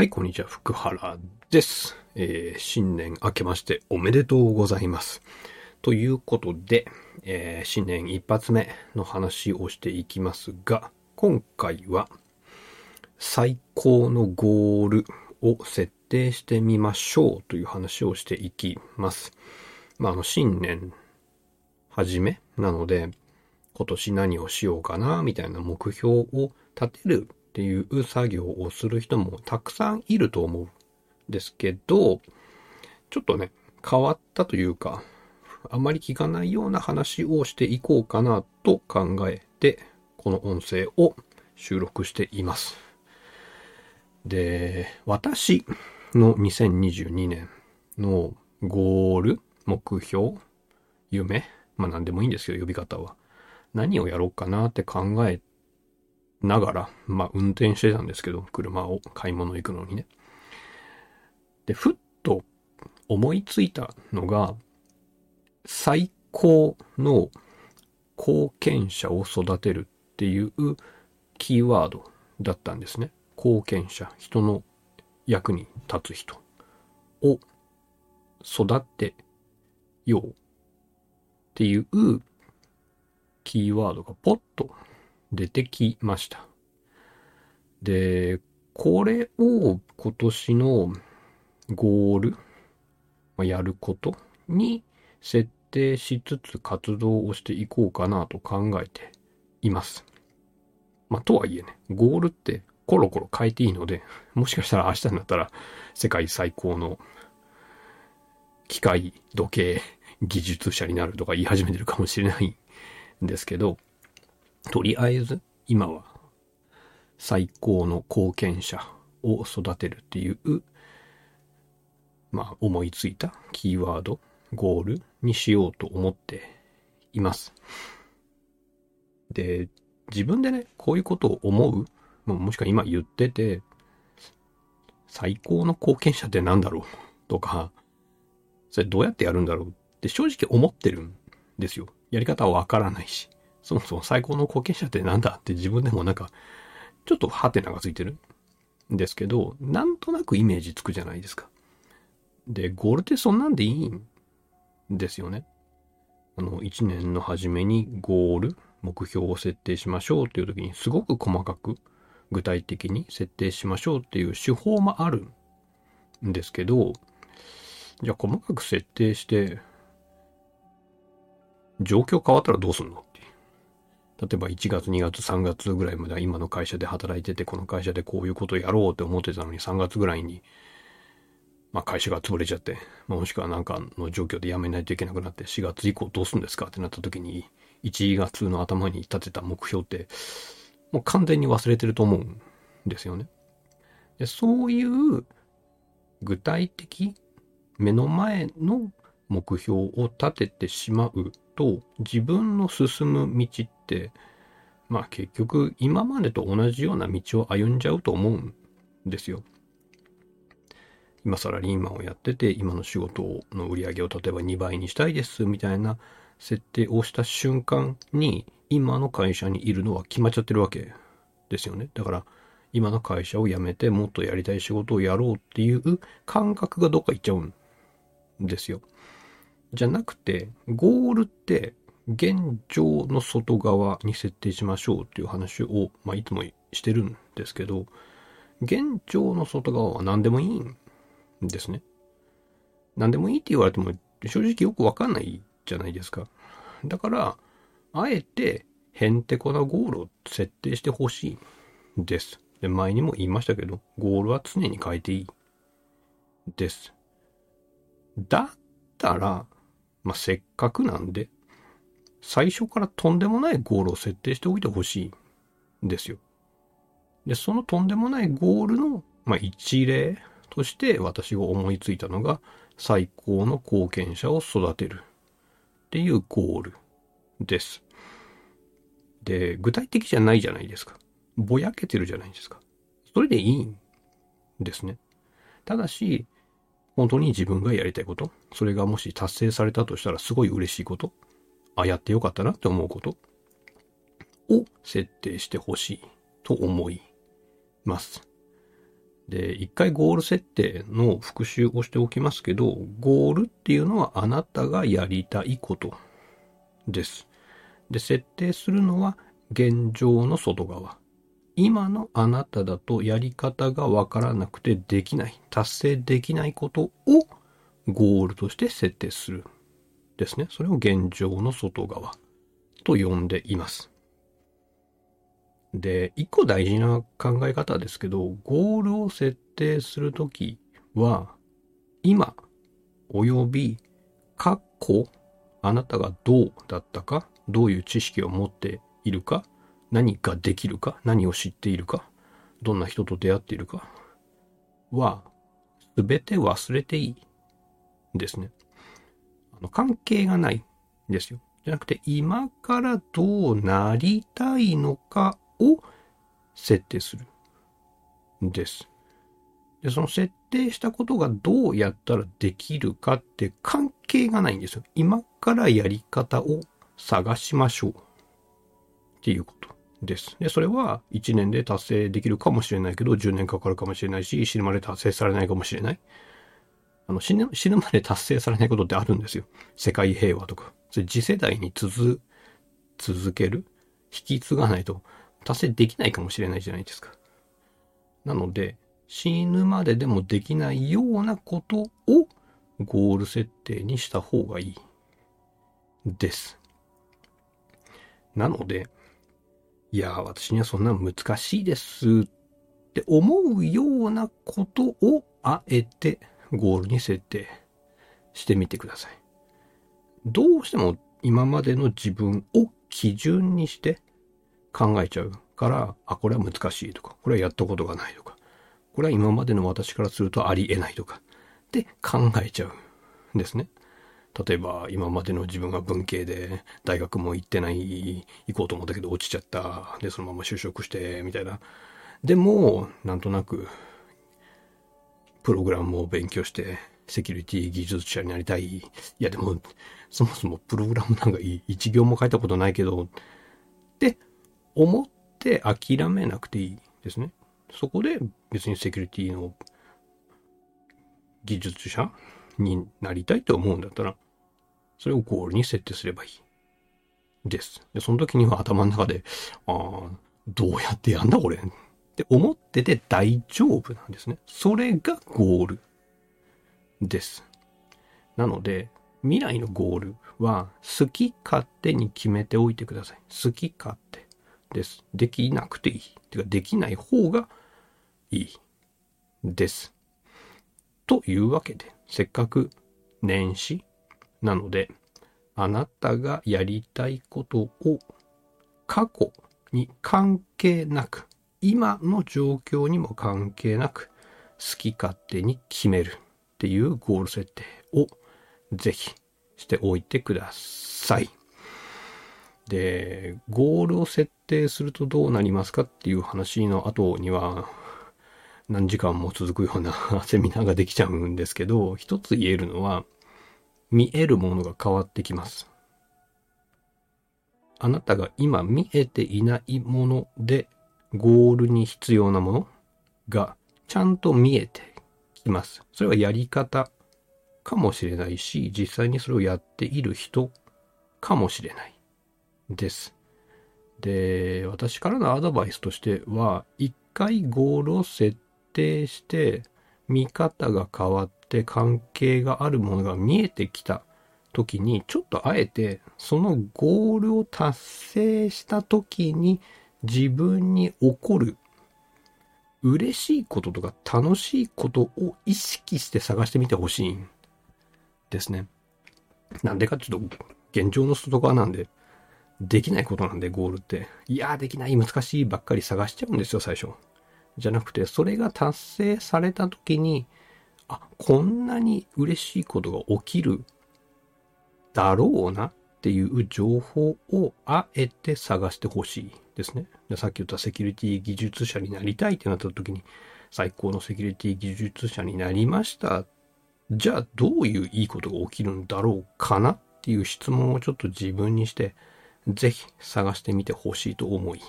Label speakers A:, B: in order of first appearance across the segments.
A: はい、こんにちは、福原です。えー新年明けましておめでとうございます。ということで、えー新年一発目の話をしていきますが、今回は最高のゴールを設定してみましょうという話をしていきます。まあ、あの、新年初めなので、今年何をしようかな、みたいな目標を立てるっていう作業をする人もたくさんいると思うんですけど、ちょっとね、変わったというか、あまり聞かないような話をしていこうかなと考えて、この音声を収録しています。で、私の2022年のゴール、目標、夢、まあ何でもいいんですけど、呼び方は。何をやろうかなって考えながら、まあ運転してたんですけど、車を買い物行くのにね。で、ふっと思いついたのが、最高の貢献者を育てるっていうキーワードだったんですね。貢献者、人の役に立つ人を育てようっていうキーワードがポッと出てきました。で、これを今年のゴール、まあやることに設定しつつ活動をしていこうかなと考えています。まあ、とはいえね、ゴールってコロコロ変えていいので、もしかしたら明日になったら世界最高の機械時計技術者になるとか言い始めてるかもしれないんですけど、とりあえず今は最高の貢献者を育てるっていう、まあ思いついたキーワード、ゴールにしようと思っています。で、自分でね、こういうことを思う、もしくは今言ってて、最高の貢献者って何だろうとか、それどうやってやるんだろうって正直思ってるんですよ。やり方はわからないし。そもそも最高の貢献者ってなんだって自分でもなんか、ちょっとハテナがついてるんですけど、なんとなくイメージつくじゃないですか。で、ゴールってそんなんでいいんですよね。あの、一年の初めにゴール、目標を設定しましょうっていう時にすごく細かく具体的に設定しましょうっていう手法もあるんですけど、じゃあ細かく設定して、状況変わったらどうすんの。例えば1月、2月、3月ぐらいまでは今の会社で働いてて、この会社でこういうことをやろうって思ってたのに3月ぐらいに、まあ会社が潰れちゃって、まあもしくはなんかの状況で辞めないといけなくなって4月以降どうするんですかってなった時に、1月の頭に立てた目標って、もう完全に忘れてると思うんですよね。でそういう具体的、目の前の目標を立ててしまうと、自分の進む道って、まあ結局今までと同じような道を歩んじゃうと思うんですよ。今サラリーマンをやってて、今の仕事の売り上げを例えば2倍にしたいですみたいな設定をした瞬間に、今の会社にいるのは決まっちゃってるわけですよね。だから、今の会社を辞めてもっとやりたい仕事をやろうっていう感覚がどっか行っちゃうんですよ。じゃなくて、ゴールって現状の外側に設定しましょうっていう話を、まあ、いつもしてるんですけど、現状の外側は何でもいいんですね。何でもいいって言われても正直よくわかんないじゃないですか。だから、あえてへんてこなゴールを設定してほしいです。で、前にも言いましたけど、ゴールは常に変えていいです。だったら、まあ、せっかくなんで、最初からとんでもないゴールを設定しておいてほしいんですよ。で、そのとんでもないゴールの、まあ、一例として私が思いついたのが、最高の貢献者を育てるっていうゴールです。で、具体的じゃないじゃないですか。ぼやけてるじゃないですか。それでいいんですね。ただし、本当に自分がやりたいこと、それがもし達成されたとしたらすごい嬉しいこと、あ、やってよかったなって思うこと？を設定してほしいと思います。で、一回ゴール設定の復習をしておきますけど、ゴールっていうのはあなたがやりたいことです。で、設定するのは現状の外側。今のあなただとやり方がわからなくてできない、達成できないことをゴールとして設定する。ですね。それを現状の外側と呼んでいます。で、一個大事な考え方ですけど、ゴールを設定するときは、今、及び過去、あなたがどうだったか、どういう知識を持っているか、何ができるか、何を知っているか、どんな人と出会っているかは、すべて忘れていいですね。の関係がないんですよ。じゃなくて、今からどうなりたいのかを設定するんです。で、その設定したことがどうやったらできるかって関係がないんですよ。今からやり方を探しましょう。っていうことです。で、それは1年で達成できるかもしれないけど、10年かかるかもしれないし、死ぬまで達成されないかもしれない。あの、死ぬ、死ぬまで達成されないことってあるんですよ。世界平和とか。それ次世代に続、続ける？引き継がないと達成できないかもしれないじゃないですか。なので、死ぬまででもできないようなことをゴール設定にした方がいい。です。なので、いや、私にはそんな難しいですって思うようなことをあえてゴールに設定してみてください。どうしても今までの自分を基準にして考えちゃうから、あ、これは難しいとか、これはやったことがないとか、これは今までの私からするとありえないとか、って考えちゃうんですね。例えば、今までの自分が文系で、大学も行ってない、行こうと思ったけど落ちちゃった。で、そのまま就職して、みたいな。でも、なんとなく、プログラムを勉強して、セキュリティ技術者になりたい。いや、でも、そもそもプログラムなんか一行も書いたことないけど、って思って諦めなくていいですね。そこで別にセキュリティの技術者になりたいと思うんだったら、それをゴールに設定すればいい。です。で、その時には頭の中で、ああ、どうやってやんだこれって思ってて大丈夫なんですね。それがゴールです。なので、未来のゴールは好き勝手に決めておいてください。好き勝手です。できなくていい。てか、できない方がいいです。というわけで、せっかく年始なので、あなたがやりたいことを過去に関係なく、今の状況にも関係なく、好き勝手に決めるっていうゴール設定をぜひしておいてください。で、ゴールを設定するとどうなりますかっていう話の後には、何時間も続くようなセミナーができちゃうんですけど、一つ言えるのは、見えるものが変わってきます。あなたが今見えていないもので、ゴールに必要なものがちゃんと見えてきます。それはやり方かもしれないし、実際にそれをやっている人かもしれないです。で、私からのアドバイスとしては、一回ゴールを設定して、見方が変わって関係があるものが見えてきた時に、ちょっとあえて、そのゴールを達成した時に自分に起こる嬉しいこととか楽しいことを意識して探してみてほしいんですね。なんでかちょっと現状の外側なんで、できないことなんでゴールって。いやーできない難しいばっかり探しちゃうんですよ最初。じゃなくて、それが達成された時に、あ、こんなに嬉しいことが起きるだろうなっていう情報をあえて探してほしいですね。さっき言ったセキュリティ技術者になりたいってなった時に、最高のセキュリティ技術者になりました。じゃあどういういいことが起きるんだろうかなっていう質問をちょっと自分にして、ぜひ探してみてほしいと思い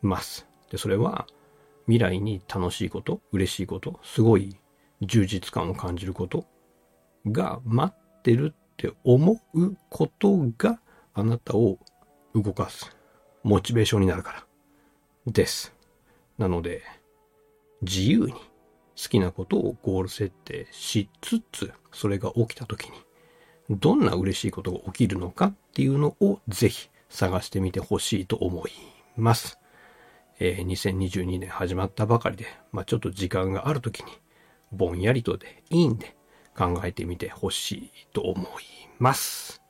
A: ます。で、それは、未来に楽しいこと、嬉しいこと、すごい充実感を感じることが待ってるって思うことがあなたを動かすモチベーションになるからです。なので、自由に好きなことをゴール設定しつつ、それが起きた時に、どんな嬉しいことが起きるのかっていうのをぜひ探してみてほしいと思います。えー2022年始まったばかりで、まあ、ちょっと時間がある時に、ぼんやりとでいいんで考えてみてほしいと思います。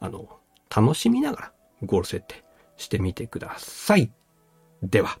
A: あの、楽しみながらゴール設定してみてください。では。